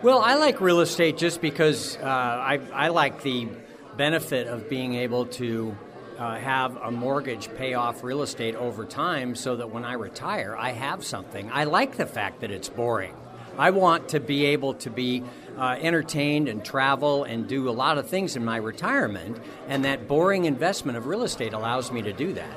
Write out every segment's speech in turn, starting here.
Well, I like real estate just because uh, I, I like the benefit of being able to uh, have a mortgage pay off real estate over time so that when I retire, I have something. I like the fact that it's boring. I want to be able to be uh, entertained and travel and do a lot of things in my retirement, and that boring investment of real estate allows me to do that.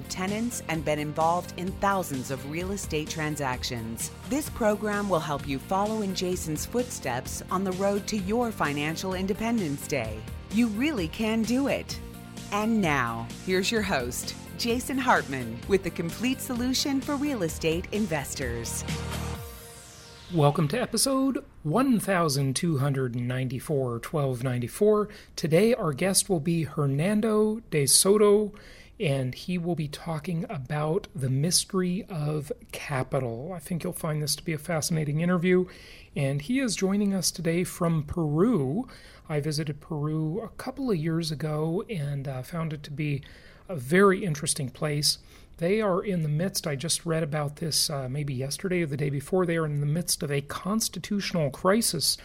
of tenants and been involved in thousands of real estate transactions. This program will help you follow in Jason's footsteps on the road to your financial independence day. You really can do it. And now, here's your host, Jason Hartman, with the complete solution for real estate investors. Welcome to episode 1294, 1294. Today, our guest will be Hernando de Soto and he will be talking about the mystery of capital. I think you'll find this to be a fascinating interview. And he is joining us today from Peru. I visited Peru a couple of years ago and uh, found it to be a very interesting place. They are in the midst, I just read about this uh, maybe yesterday or the day before, they are in the midst of a constitutional crisis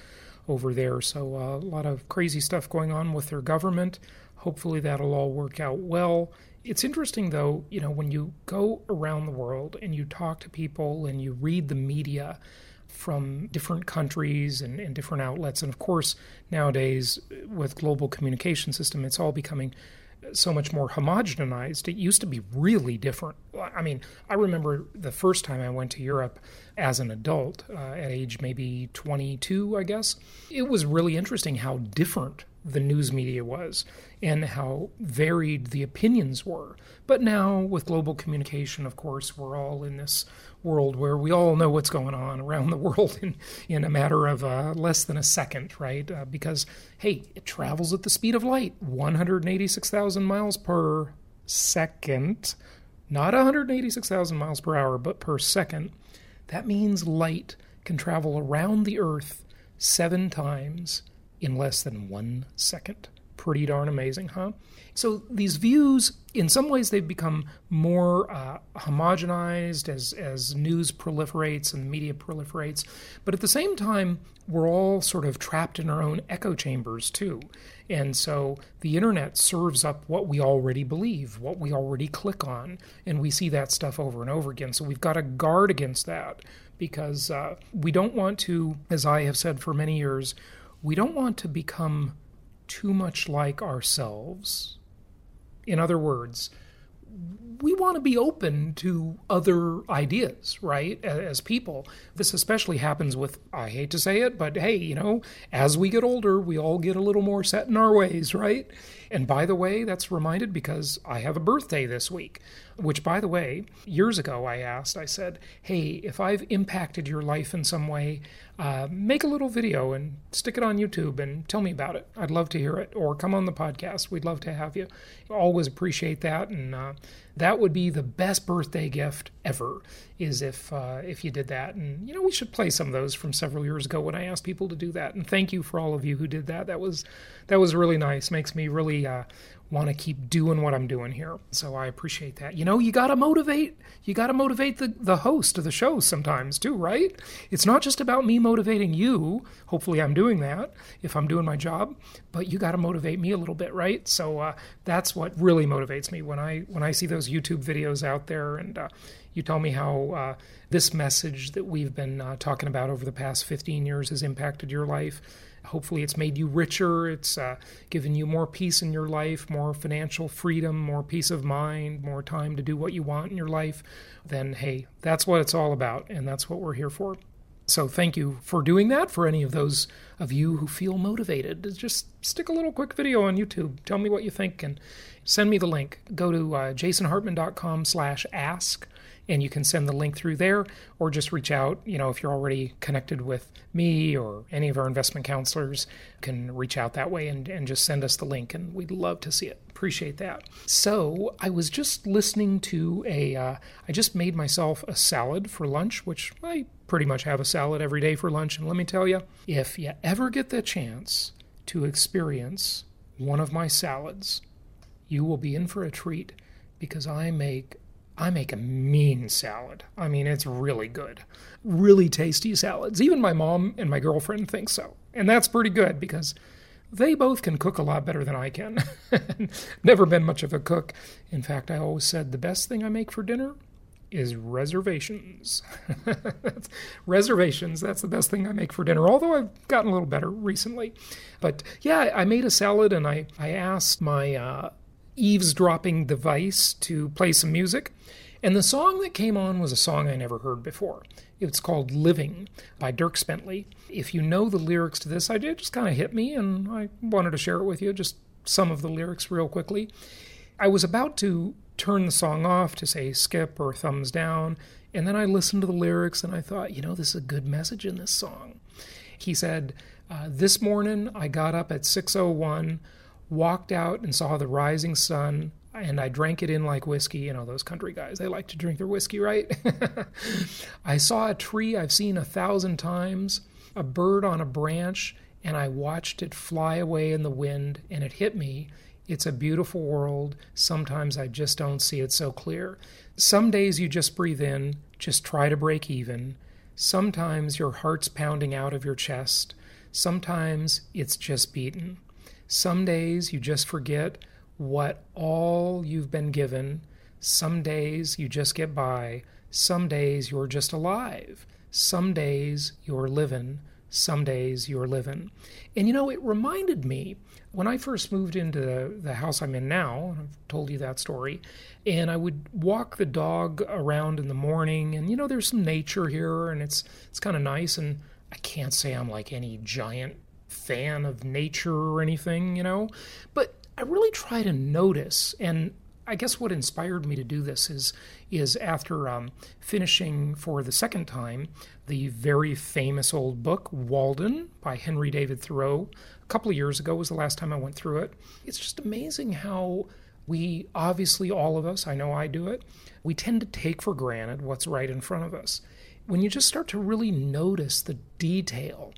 over there. So, uh, a lot of crazy stuff going on with their government. Hopefully, that'll all work out well. It's interesting, though, you know, when you go around the world and you talk to people and you read the media from different countries and, and different outlets, and of course, nowadays with global communication system, it's all becoming so much more homogenized. It used to be really different. I mean, I remember the first time I went to Europe as an adult, uh, at age maybe 22, I guess. It was really interesting how different the news media was and how varied the opinions were. But now, with global communication, of course, we're all in this world where we all know what's going on around the world in, in a matter of uh, less than a second, right? Uh, because, hey, it travels at the speed of light 186,000 miles per second, not 186,000 miles per hour, but per second. That means light can travel around the Earth seven times in less than one second. Pretty darn amazing, huh? So these views, in some ways, they've become more uh, homogenized as, as news proliferates and media proliferates. But at the same time, we're all sort of trapped in our own echo chambers, too. And so the internet serves up what we already believe, what we already click on, and we see that stuff over and over again. So we've got to guard against that because uh, we don't want to, as I have said for many years, we don't want to become too much like ourselves. In other words, we want to be open to other ideas, right? As people. This especially happens with, I hate to say it, but hey, you know, as we get older, we all get a little more set in our ways, right? And by the way, that's reminded because I have a birthday this week, which, by the way, years ago I asked, I said, hey, if I've impacted your life in some way, uh, make a little video and stick it on YouTube and tell me about it. I'd love to hear it. Or come on the podcast. We'd love to have you. Always appreciate that. And uh, that would be the best birthday gift ever is if uh, if you did that. And you know, we should play some of those from several years ago when I asked people to do that. And thank you for all of you who did that. That was that was really nice. Makes me really uh, want to keep doing what I'm doing here. So I appreciate that. You know, you got to motivate. You got to motivate the, the host of the show sometimes too, right? It's not just about me motivating you. Hopefully, I'm doing that if I'm doing my job. But you got to motivate me a little bit, right? So uh, that's what really motivates me when I when I see those YouTube videos out there and. Uh, you tell me how uh, this message that we've been uh, talking about over the past 15 years has impacted your life Hopefully, it's made you richer. It's uh, given you more peace in your life, more financial freedom, more peace of mind, more time to do what you want in your life. Then, hey, that's what it's all about, and that's what we're here for. So, thank you for doing that. For any of those of you who feel motivated, just stick a little quick video on YouTube. Tell me what you think, and send me the link. Go to uh, jasonhartman.com slash ask and you can send the link through there or just reach out you know if you're already connected with me or any of our investment counselors can reach out that way and, and just send us the link and we'd love to see it appreciate that so i was just listening to a. Uh, I just made myself a salad for lunch which i pretty much have a salad every day for lunch and let me tell you if you ever get the chance to experience one of my salads you will be in for a treat because i make I make a mean salad. I mean, it's really good. Really tasty salads. Even my mom and my girlfriend think so. And that's pretty good because they both can cook a lot better than I can. Never been much of a cook. In fact, I always said the best thing I make for dinner is reservations. reservations, that's the best thing I make for dinner, although I've gotten a little better recently. But yeah, I made a salad and I, I asked my uh, eavesdropping device to play some music. And the song that came on was a song I never heard before. It's called Living by Dierks Bentley. If you know the lyrics to this, I did just kind of hit me, and I wanted to share it with you, just some of the lyrics real quickly. I was about to turn the song off to say skip or thumbs down, and then I listened to the lyrics and I thought, you know, this is a good message in this song. He said, uh, This morning I got up at 601 walked out and saw the rising sun and I drank it in like whiskey. You know, those country guys, they like to drink their whiskey, right? I saw a tree I've seen a thousand times, a bird on a branch, and I watched it fly away in the wind, and it hit me. It's a beautiful world. Sometimes I just don't see it so clear. Some days you just breathe in, just try to break even. Sometimes your heart's pounding out of your chest. Sometimes it's just beaten. Some days you just forget what all you've been given. Some days you just get by. Some days you're just alive. Some days you're living. Some days you're living. And you know, it reminded me when I first moved into the, the house I'm in now, I've told you that story, and I would walk the dog around in the morning, and you know, there's some nature here, and it's it's kind of nice. And I can't say I'm like any giant fan of nature or anything, you know, but I really try to notice and I guess what inspired me to do this is is after um, finishing for the second time the very famous old book Walden by Henry David Thoreau. A couple of years ago was the last time I went through it. It's just amazing how we obviously all of us, I know I do it, we tend to take for granted what's right in front of us. When you just start to really notice the detail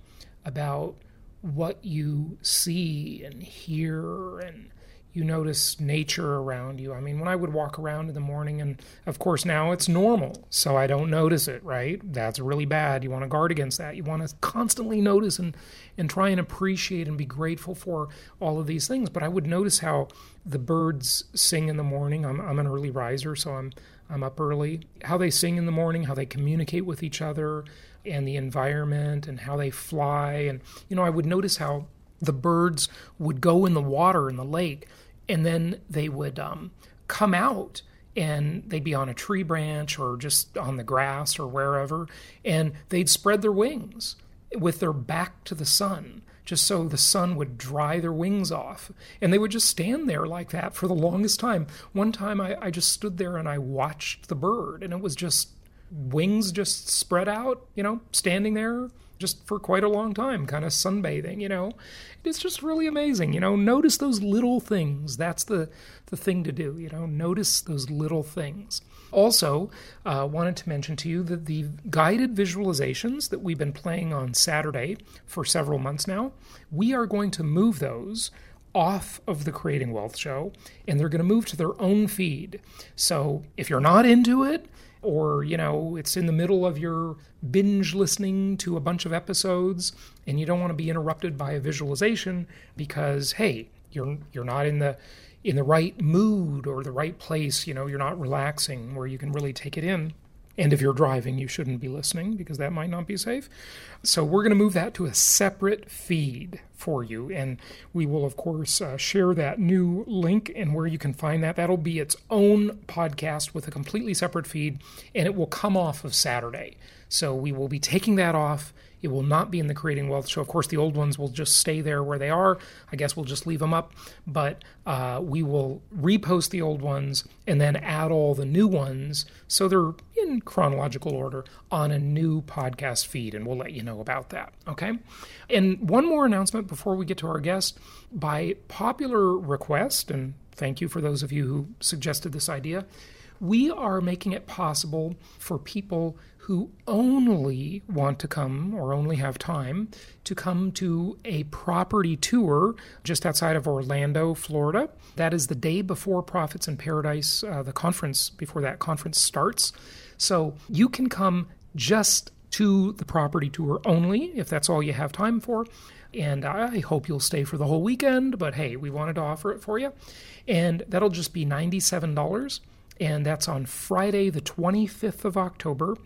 about what you see and hear and you notice nature around you. I mean, when I would walk around in the morning, and of course now it's normal, so I don't notice it, right? That's really bad. You want to guard against that. You want to constantly notice and, and try and appreciate and be grateful for all of these things. But I would notice how the birds sing in the morning. I'm, I'm an early riser, so I'm, I'm up early. How they sing in the morning, how they communicate with each other, and the environment and how they fly. And, you know, I would notice how the birds would go in the water in the lake and then they would um, come out and they'd be on a tree branch or just on the grass or wherever and they'd spread their wings with their back to the sun just so the sun would dry their wings off. And they would just stand there like that for the longest time. One time I, I, just stood there and I watched the bird, and it was just wings just spread out, you know, standing there just for quite a long time, kind of sunbathing, you know. It's just really amazing, you know. Notice those little things. That's the, the thing to do, you know. Notice those little things. Also, uh, wanted to mention to you that the guided visualizations that we've been playing on Saturday for several months now, we are going to move those off of the Creating Wealth show and they're going to move to their own feed. So if you're not into it, or you know it's in the middle of your binge listening to a bunch of episodes and you don't want to be interrupted by a visualization because hey you're you're not in the in the right mood or the right place you know you're not relaxing where you can really take it in. And if you're driving you shouldn't be listening because that might not be safe. So we're going to move that to a separate feed for you. And we will, of course, uh, share that new link and where you can find that. That'll be its own podcast with a completely separate feed, and it will come off of Saturday. So we will be taking that off. It will not be in the Creating Wealth show. Of course, the old ones will just stay there where they are. I guess we'll just leave them up. But uh, we will repost the old ones and then add all the new ones so they're in chronological order on a new podcast feed. And we'll let you know about that. Okay. And one more announcement before we get to our guest. By popular request, and thank you for those of you who suggested this idea, we are making it possible for people who only want to come or only have time to come to a property tour just outside of Orlando, Florida. That is the day before Profits in Paradise, uh, the conference, before that conference starts. So you can come just to the property tour only if that's all you have time for. And I hope you'll stay for the whole weekend, but hey, we wanted to offer it for you. And that'll just be $97. And that's on Friday, the 25th of October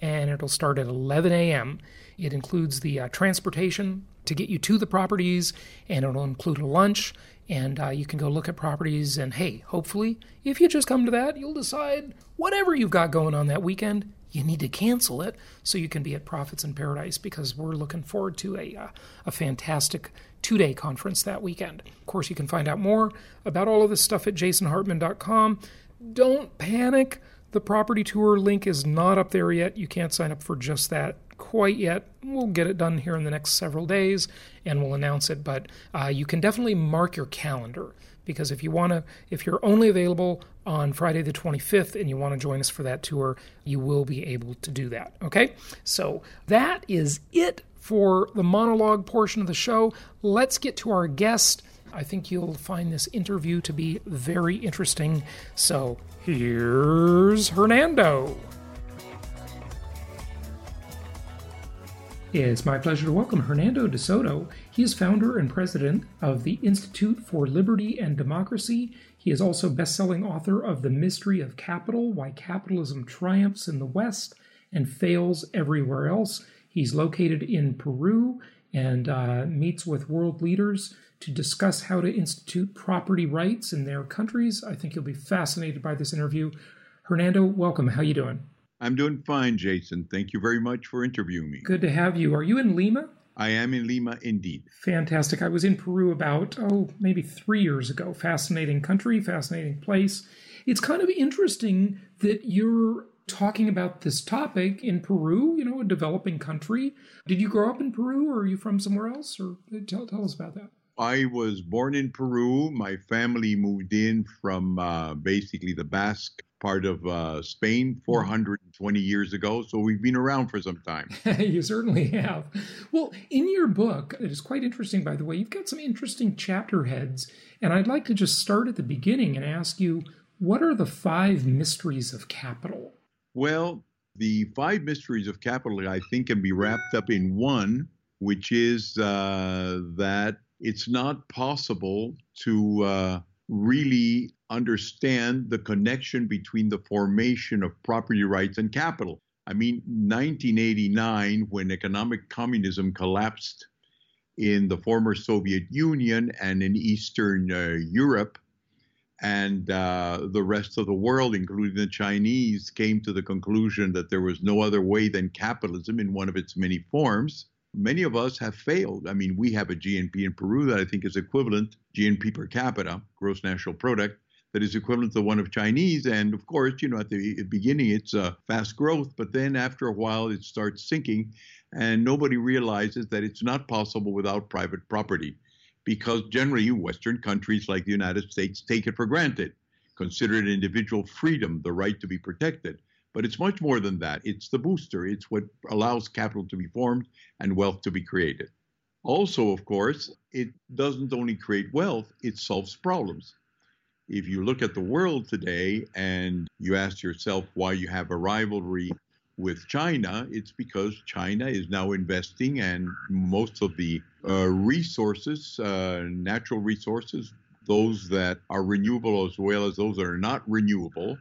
and it'll start at 11 a.m. It includes the uh, transportation to get you to the properties, and it'll include a lunch. And uh, you can go look at properties. And hey, hopefully, if you just come to that, you'll decide whatever you've got going on that weekend, you need to cancel it so you can be at Profits in Paradise because we're looking forward to a, uh, a fantastic two day conference that weekend. Of course, you can find out more about all of this stuff at jasonhartman.com. Don't panic. The property tour link is not up there yet. You can't sign up for just that quite yet. We'll get it done here in the next several days and we'll announce it. But uh, you can definitely mark your calendar because if you want to, if you're only available on Friday the 25th and you want to join us for that tour, you will be able to do that. Okay? So that is it for the monologue portion of the show. Let's get to our guest. I think you'll find this interview to be very interesting. So Here's Hernando. It's my pleasure to welcome Hernando de Soto. He is founder and president of the Institute for Liberty and Democracy. He is also best-selling author of The Mystery of Capital: Why Capitalism Triumphs in the West and Fails Everywhere Else. He's located in Peru and uh, meets with world leaders to discuss how to institute property rights in their countries. I think you'll be fascinated by this interview. Hernando, welcome. How you doing? I'm doing fine, Jason. Thank you very much for interviewing me. Good to have you. Are you in Lima? I am in Lima indeed. Fantastic. I was in Peru about, oh, maybe three years ago. Fascinating country, fascinating place. It's kind of interesting that you're talking about this topic in Peru, you know, a developing country. Did you grow up in Peru or are you from somewhere else? Or uh, tell, tell us about that. I was born in Peru. My family moved in from uh, basically the Basque part of uh, Spain 420 years ago. So we've been around for some time. you certainly have. Well, in your book, it is quite interesting, by the way, you've got some interesting chapter heads. And I'd like to just start at the beginning and ask you what are the five mysteries of capital? Well, the five mysteries of capital, I think, can be wrapped up in one, which is uh, that it's not possible to uh, really understand the connection between the formation of property rights and capital. I mean, 1989, when economic communism collapsed in the former Soviet Union and in Eastern uh, Europe, and uh, the rest of the world, including the Chinese, came to the conclusion that there was no other way than capitalism in one of its many forms many of us have failed. I mean, we have a GNP in Peru that I think is equivalent, GNP per capita, gross national product, that is equivalent to the one of Chinese. And of course, you know, at the beginning, it's a fast growth, but then after a while, it starts sinking. And nobody realizes that it's not possible without private property because generally, Western countries like the United States take it for granted, consider it individual freedom, the right to be protected. But it's much more than that. It's the booster, it's what allows capital to be formed and wealth to be created. Also, of course, it doesn't only create wealth, it solves problems. If you look at the world today and you ask yourself why you have a rivalry with China, it's because China is now investing and most of the uh, resources, uh, natural resources, those that are renewable as well as those that are not renewable,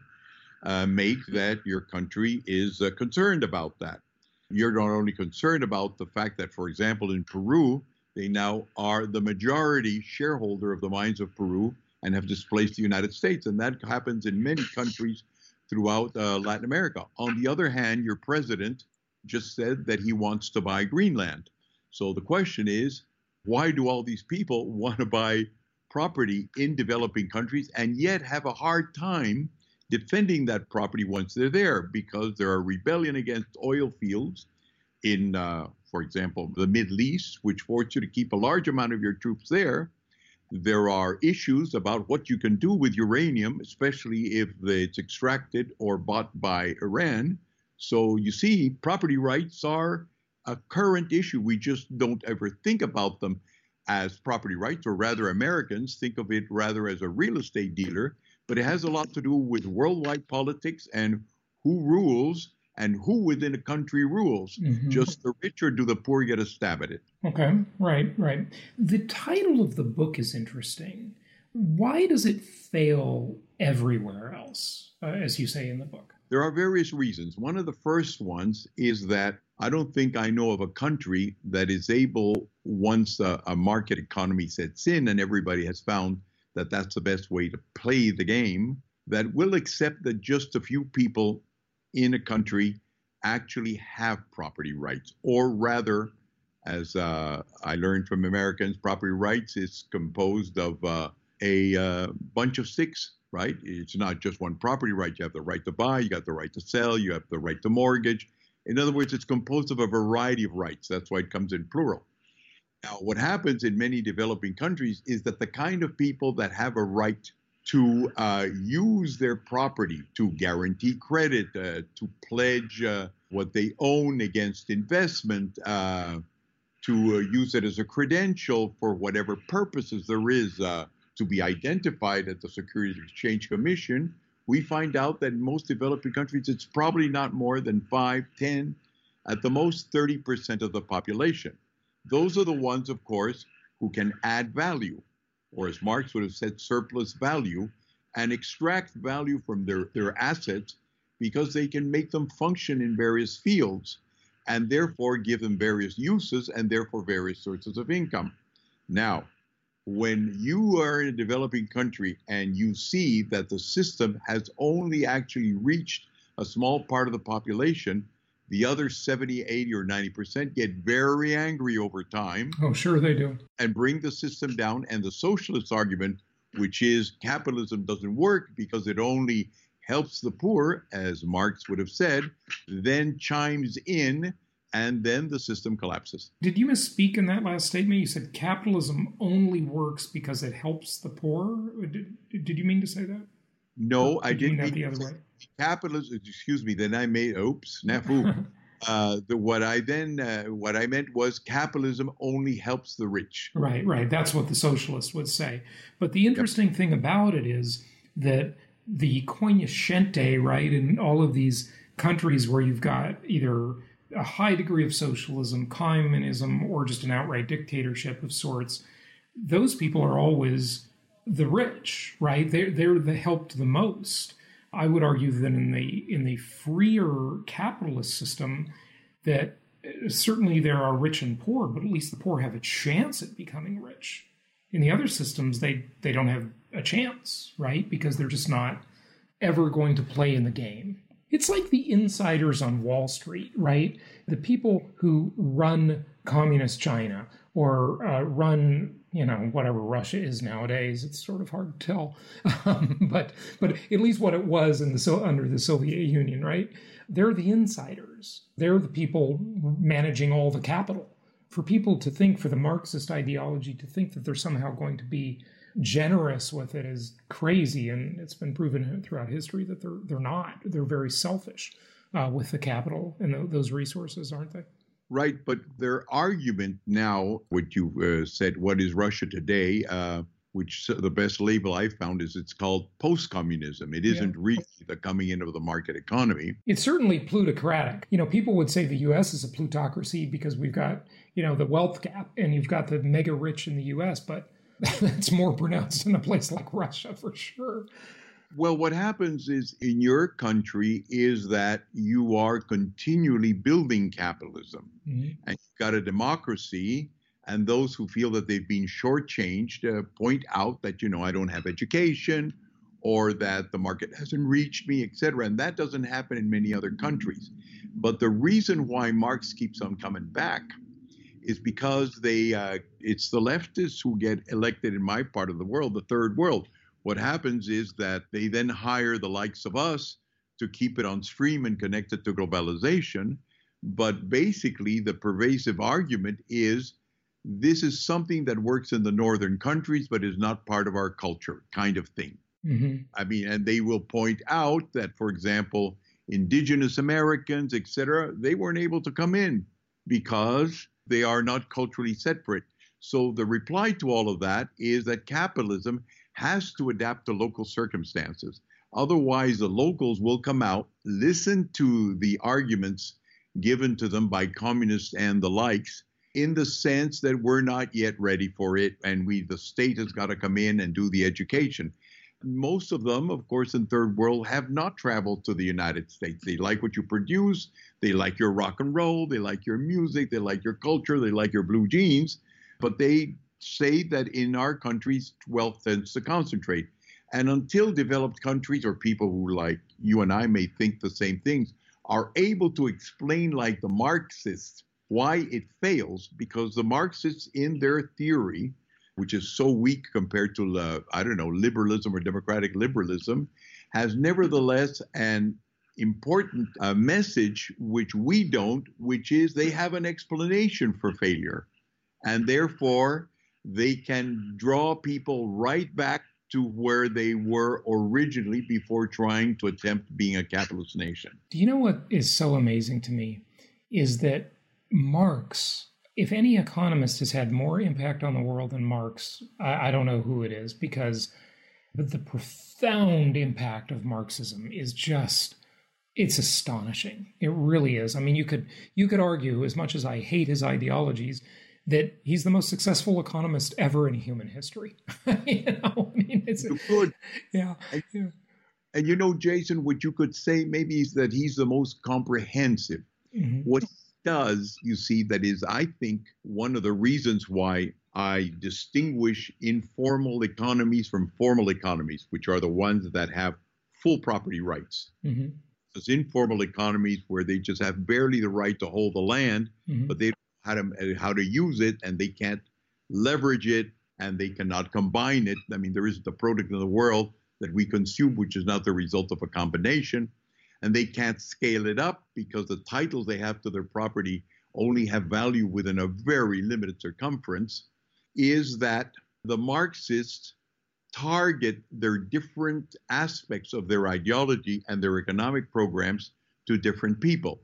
uh, make that your country is uh, concerned about that. You're not only concerned about the fact that, for example, in Peru, they now are the majority shareholder of the mines of Peru and have displaced the United States. And that happens in many countries throughout uh, Latin America. On the other hand, your president just said that he wants to buy Greenland. So the question is, why do all these people want to buy property in developing countries and yet have a hard time defending that property once they're there because there are rebellion against oil fields in, uh, for example, the Middle East, which force you to keep a large amount of your troops there. There are issues about what you can do with uranium, especially if it's extracted or bought by Iran. So you see, property rights are a current issue. We just don't ever think about them as property rights, or rather, Americans think of it rather as a real estate dealer. But it has a lot to do with worldwide politics and who rules and who within a country rules. Mm-hmm. Just the rich or do the poor get a stab at it? Okay, right, right. The title of the book is interesting. Why does it fail everywhere else, uh, as you say in the book? There are various reasons. One of the first ones is that I don't think I know of a country that is able, once a, a market economy sets in and everybody has found that that's the best way to play the game, that we'll accept that just a few people in a country actually have property rights, or rather, as uh, I learned from Americans, property rights is composed of uh, a uh, bunch of sticks, right? It's not just one property right. You have the right to buy, you got the right to sell, you have the right to mortgage. In other words, it's composed of a variety of rights. That's why it comes in plural. Now, what happens in many developing countries is that the kind of people that have a right to uh, use their property to guarantee credit, uh, to pledge uh, what they own against investment, uh, to uh, use it as a credential for whatever purposes there is uh, to be identified at the Securities Exchange Commission. We find out that in most developing countries, it's probably not more than 5, 10, at the most 30% of the population. Those are the ones, of course, who can add value or as Marx would have said, surplus value, and extract value from their, their assets because they can make them function in various fields and therefore give them various uses and therefore various sources of income. Now, when you are in a developing country and you see that the system has only actually reached a small part of the population, the other 70, 80, or 90% get very angry over time. Oh, sure they do. And bring the system down. And the socialist argument, which is capitalism doesn't work because it only helps the poor, as Marx would have said, then chimes in and then the system collapses. Did you misspeak in that last statement? You said capitalism only works because it helps the poor. Did, did you mean to say that? No, I didn't mean the other way. Capitalism. Excuse me. Then I made oops, snafu. uh, the what I then uh, what I meant was capitalism only helps the rich. Right, right. That's what the socialists would say. But the interesting yep. thing about it is that the cognoscente, right, in all of these countries where you've got either a high degree of socialism, communism, or just an outright dictatorship of sorts, those people are always the rich, right? They're they're the helped the most. I would argue that in the in the freer capitalist system, that uh, certainly there are rich and poor, but at least the poor have a chance at becoming rich. In the other systems, they they don't have a chance, right? Because they're just not ever going to play in the game. It's like the insiders on Wall Street, right? The people who run communist China or uh, run you know whatever Russia is nowadays. It's sort of hard to tell, um, but but at least what it was in the so under the Soviet Union, right? They're the insiders. They're the people managing all the capital. For people to think, for the Marxist ideology to think that they're somehow going to be generous with it is crazy, and it's been proven throughout history that they're they're not. They're very selfish uh, with the capital and those resources, aren't they? Right, but their argument now, what you uh, said, what is Russia today? Uh, which the best label I found is it's called post-communism. It isn't yeah. really the coming in of the market economy. It's certainly plutocratic. You know, people would say the U.S. is a plutocracy because we've got you know the wealth gap and you've got the mega rich in the U.S., but that's more pronounced in a place like Russia for sure. Well, what happens is in your country is that you are continually building capitalism. Mm-hmm. And you've got a democracy, And those who feel that they've been shortchanged uh, point out that, you know, I don't have education or that the market hasn't reached me, et cetera. And that doesn't happen in many other countries. But the reason why Marx keeps on coming back is because they uh, it's the leftists who get elected in my part of the world, the third world. What happens is that they then hire the likes of us to keep it on stream and connected to globalization. But basically, the pervasive argument is this is something that works in the northern countries, but is not part of our culture, kind of thing. Mm-hmm. I mean, and they will point out that, for example, indigenous Americans, etc., they weren't able to come in because they are not culturally separate. So the reply to all of that is that capitalism has to adapt to local circumstances. Otherwise, the locals will come out, listen to the arguments given to them by communists and the likes, in the sense that we're not yet ready for it, and we the state has got to come in and do the education. Most of them, of course, in third world, have not traveled to the United States. They like what you produce, they like your rock and roll, they like your music, they like your culture, they like your blue jeans, but they say that in our countries, wealth tends to concentrate. And until developed countries or people who, like you and I, may think the same things, are able to explain, like the Marxists, why it fails, because the Marxists, in their theory, which is so weak compared to, uh, I don't know, liberalism or democratic liberalism, has nevertheless an important uh, message which we don't, which is they have an explanation for failure. And therefore, they can draw people right back to where they were originally before trying to attempt being a capitalist nation. Do you know what is so amazing to me? Is that Marx, if any economist has had more impact on the world than Marx, I, I don't know who it is because the profound impact of Marxism is just it's astonishing. It really is. I mean, you could you could argue as much as I hate his ideologies that he's the most successful economist ever in human history. you know, I mean, it's could, yeah, and, yeah. And you know, Jason, what you could say maybe is that he's the most comprehensive. Mm-hmm. What he does, you see, that is, I think, one of the reasons why I distinguish informal economies from formal economies, which are the ones that have full property rights. Mm-hmm. There's informal economies where they just have barely the right to hold the land, mm-hmm. but they how to how to use it, and they can't leverage it, and they cannot combine it. I mean, there isn't a product in the world that we consume which is not the result of a combination, and they can't scale it up because the titles they have to their property only have value within a very limited circumference. Is that the Marxists target their different aspects of their ideology and their economic programs to different people,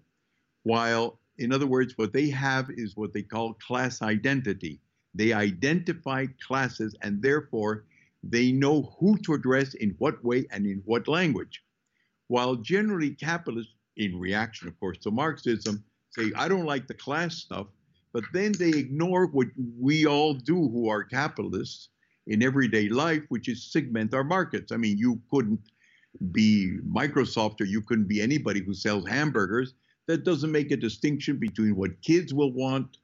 while in other words, what they have is what they call class identity. They identify classes and therefore they know who to address in what way and in what language. While generally capitalists, in reaction, of course, to Marxism, say, I don't like the class stuff, but then they ignore what we all do who are capitalists in everyday life, which is segment our markets. I mean, you couldn't be Microsoft or you couldn't be anybody who sells hamburgers that doesn't make a distinction between what kids will want,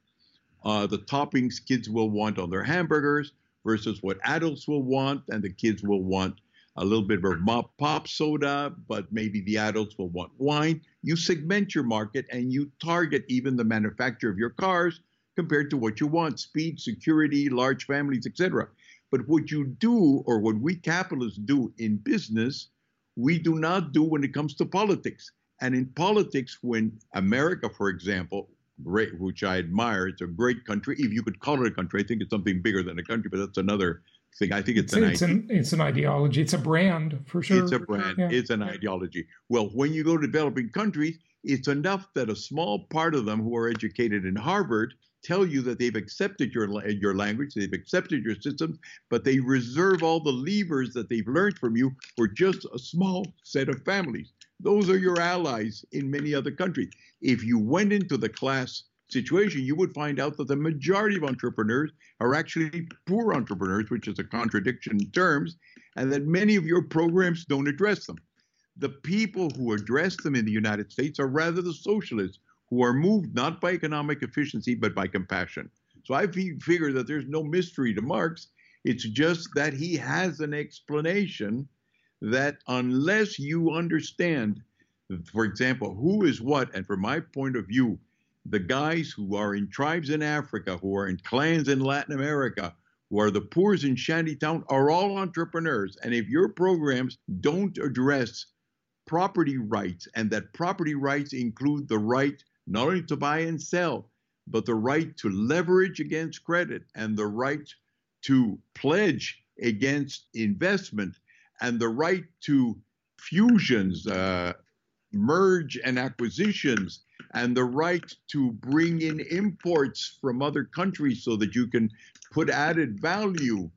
uh, the toppings kids will want on their hamburgers, versus what adults will want, and the kids will want a little bit of pop soda, but maybe the adults will want wine. You segment your market and you target even the manufacturer of your cars compared to what you want speed, security, large families, etc. But what you do, or what we capitalists do in business, we do not do when it comes to politics. And in politics, when America, for example, great, which I admire, it's a great country. If you could call it a country, I think it's something bigger than a country, but that's another thing. I think it's, it's an it's an it's an ideology. It's a brand for sure. It's a brand. Yeah. It's an ideology. Well, when you go to developing countries, it's enough that a small part of them who are educated in Harvard tell you that they've accepted your your language, they've accepted your systems, but they reserve all the levers that they've learned from you for just a small set of families. Those are your allies in many other countries. If you went into the class situation, you would find out that the majority of entrepreneurs are actually poor entrepreneurs, which is a contradiction in terms, and that many of your programs don't address them. The people who address them in the United States are rather the socialists who are moved not by economic efficiency but by compassion. So I figure that there's no mystery to Marx. It's just that he has an explanation that unless you understand, for example, who is what, and from my point of view, the guys who are in tribes in Africa, who are in clans in Latin America, who are the poors in shantytown, are all entrepreneurs. And if your programs don't address property rights, and that property rights include the right not only to buy and sell, but the right to leverage against credit and the right to pledge against investment and the right to fusions, uh, merge and acquisitions, and the right to bring in imports from other countries so that you can put added value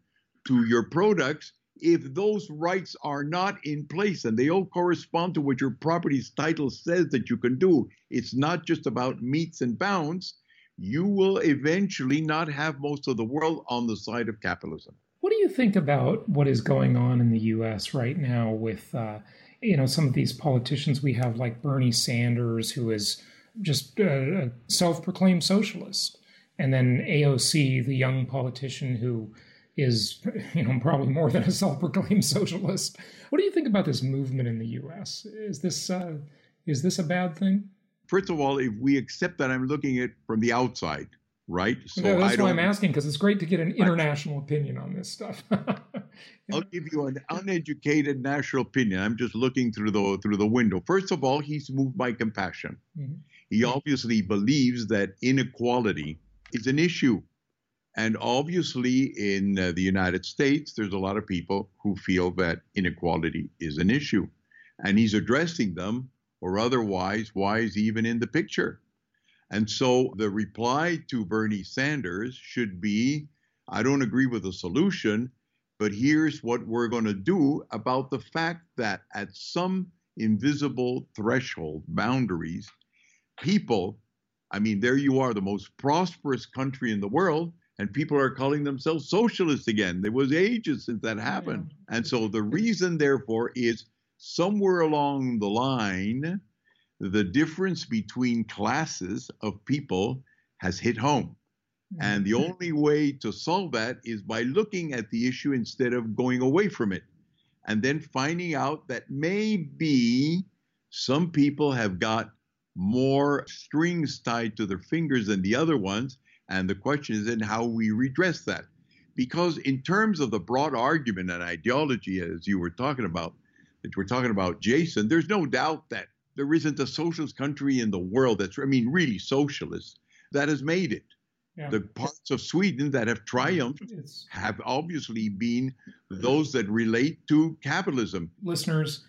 to your products. If those rights are not in place and they all correspond to what your property's title says that you can do, it's not just about metes and bounds. You will eventually not have most of the world on the side of capitalism. You think about what is going on in the U.S. right now with, uh, you know, some of these politicians we have, like Bernie Sanders, who is just a self-proclaimed socialist, and then AOC, the young politician who is, you know, probably more than a self-proclaimed socialist. What do you think about this movement in the U.S.? Is this uh, is this a bad thing? First of all, if we accept that, I'm looking at from the outside right? So yeah, that's why I'm asking because it's great to get an international I, opinion on this stuff. I'll give you an uneducated national opinion. I'm just looking through the through the window. First of all, he's moved by compassion. Mm-hmm. He obviously believes that inequality is an issue. And obviously, in uh, the United States, there's a lot of people who feel that inequality is an issue. And he's addressing them, or otherwise, why is he even in the picture? And so the reply to Bernie Sanders should be I don't agree with the solution, but here's what we're going to do about the fact that at some invisible threshold, boundaries, people, I mean, there you are, the most prosperous country in the world, and people are calling themselves socialists again. There was ages since that happened. Yeah. And so the reason, therefore, is somewhere along the line, the difference between classes of people has hit home. And the mm-hmm. only way to solve that is by looking at the issue instead of going away from it. And then finding out that maybe some people have got more strings tied to their fingers than the other ones. And the question is then how we redress that. Because in terms of the broad argument and ideology, as you were talking about, that we're talking about, Jason, there's no doubt that there isn't a socialist country in the world that's, I mean, really socialist that has made it. Yeah. The parts of Sweden that have triumphed it's, have obviously been those that relate to capitalism. Listeners,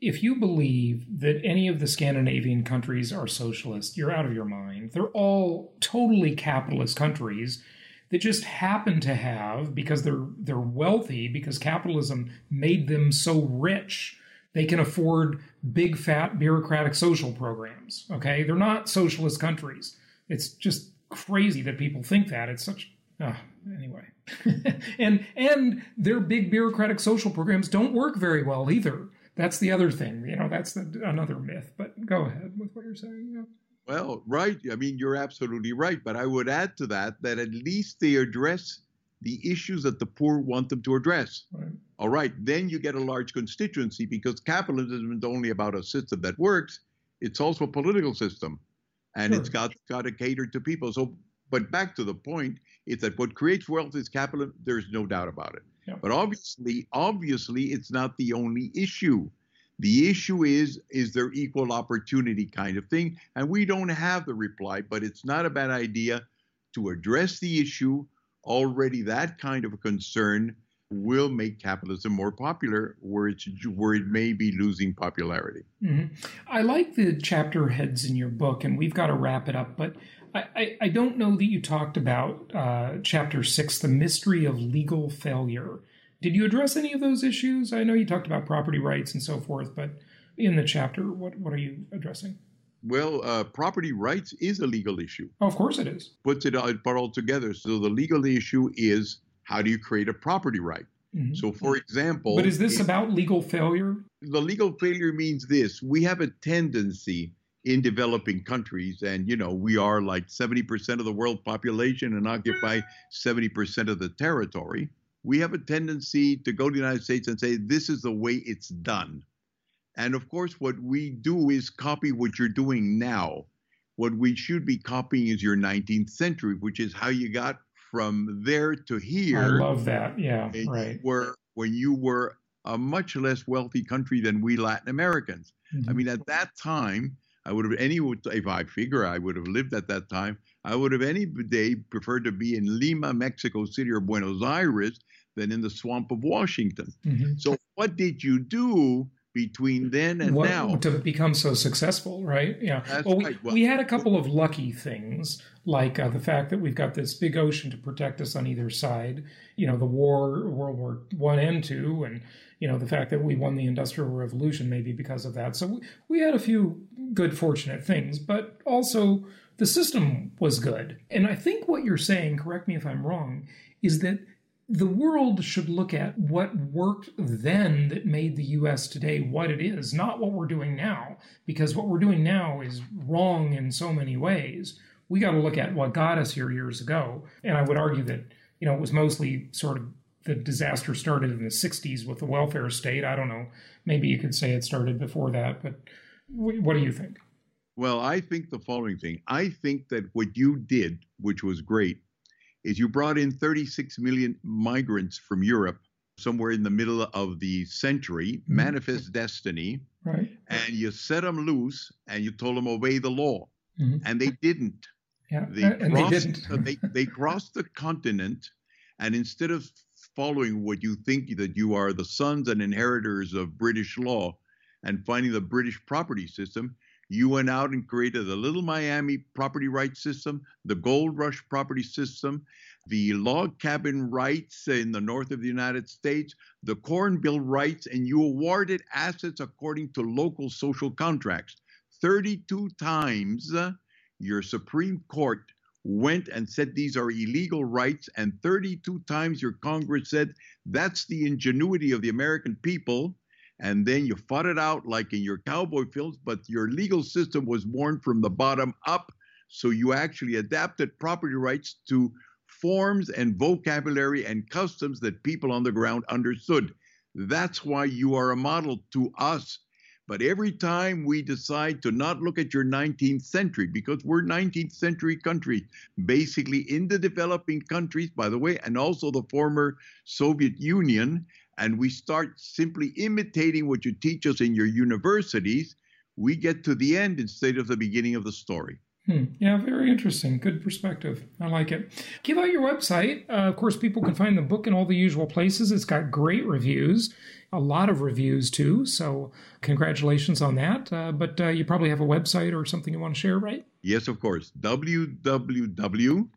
if you believe that any of the Scandinavian countries are socialist, you're out of your mind. They're all totally capitalist countries that just happen to have because they're they're wealthy because capitalism made them so rich they can afford big, fat, bureaucratic social programs. Okay, they're not socialist countries. It's just crazy that people think that. It's such. Uh, anyway, and and their big bureaucratic social programs don't work very well either. That's the other thing. You know, that's the, another myth. But go ahead with what you're saying. Yeah. Well, right. I mean, you're absolutely right. But I would add to that that at least they address the issues that the poor want them to address. Right. All right, then you get a large constituency because capitalism is only about a system that works. It's also a political system, and sure. it's got got to cater to people. So, but back to the point, is that what creates wealth is capital. There's no doubt about it. Yeah. But obviously, obviously, it's not the only issue. The issue is is there equal opportunity kind of thing, and we don't have the reply. But it's not a bad idea to address the issue already that kind of a concern will make capitalism more popular where it's where it may be losing popularity. Mm-hmm. I like the chapter heads in your book, and we've got to wrap it up. But I, I, I don't know that you talked about uh, chapter six, the mystery of legal failure. Did you address any of those issues? I know you talked about property rights and so forth, but in the chapter, what what are you addressing? Well, uh, property rights is a legal issue. Oh, of course it is. Puts it all, all together. So the legal issue is how do you create a property right? Mm-hmm. So, for example. But is this about legal failure? The legal failure means this we have a tendency in developing countries, and you know we are like 70% of the world population and occupy 70% of the territory. We have a tendency to go to the United States and say this is the way it's done, and of course, what we do is copy what you're doing now. What we should be copying is your 19th century, which is how you got from there to here. I love that. Yeah, right. Where when you were a much less wealthy country than we Latin Americans. Mm-hmm. I mean, at that time, I would have any if I figure I would have lived at that time, I would have any day preferred to be in Lima, Mexico City, or Buenos Aires than in the swamp of Washington. Mm-hmm. So, what did you do between then and what, now to become so successful, right? Yeah. That's well, we, right. well, we had a couple of lucky things, like uh, the fact that we've got this big ocean to protect us on either side. You know, the war, World War One and Two, and you know the fact that we won the Industrial Revolution, maybe because of that. So we, we had a few good, fortunate things, but also the system was good. And I think what you're saying, correct me if I'm wrong, is that the world should look at what worked then that made the US today what it is, not what we're doing now, because what we're doing now is wrong in so many ways. We got to look at what got us here years ago. And I would argue that, you know, it was mostly sort of the disaster started in the 60s with the welfare state. I don't know. Maybe you could say it started before that, but what do you think? Well, I think the following thing. I think that what you did, which was great, is you brought in 36 million migrants from Europe somewhere in the middle of the century, mm-hmm. manifest destiny, right. and you set them loose and you told them obey the law, mm-hmm. and they didn't. Yeah, they and crossed, they didn't. they, they crossed the continent, and instead of following what you think that you are the sons and inheritors of British law and finding the British property system, you went out and created the Little Miami property rights system, the Gold Rush property system, the log cabin rights in the north of the United States, the Corn Bill rights, and you awarded assets according to local social contracts. 32 times uh, your Supreme Court went and said these are illegal rights, and 32 times your Congress said that's the ingenuity of the American people and then you fought it out like in your cowboy films, but your legal system was born from the bottom up. So you actually adapted property rights to forms and vocabulary and customs that people on the ground understood. That's why you are a model to us. But every time we decide to not look at your 19th century, because we're 19th century country, basically in the developing countries, by the way, and also the former Soviet Union, and we start simply imitating what you teach us in your universities, we get to the end instead of the beginning of the story. Hmm. Yeah, very interesting. Good perspective. I like it. Give out your website. Uh, of course, people can find the book in all the usual places. It's got great reviews, a lot of reviews too. So, congratulations on that. Uh, but uh, you probably have a website or something you want to share, right? Yes, of course. www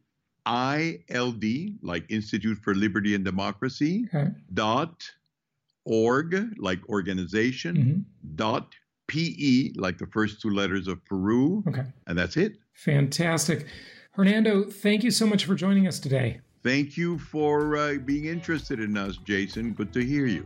ILD, like Institute for Liberty and Democracy, okay. dot org, like organization, mm-hmm. dot PE, like the first two letters of Peru. Okay. And that's it. Fantastic. Hernando, thank you so much for joining us today. Thank you for uh, being interested in us, Jason. Good to hear you.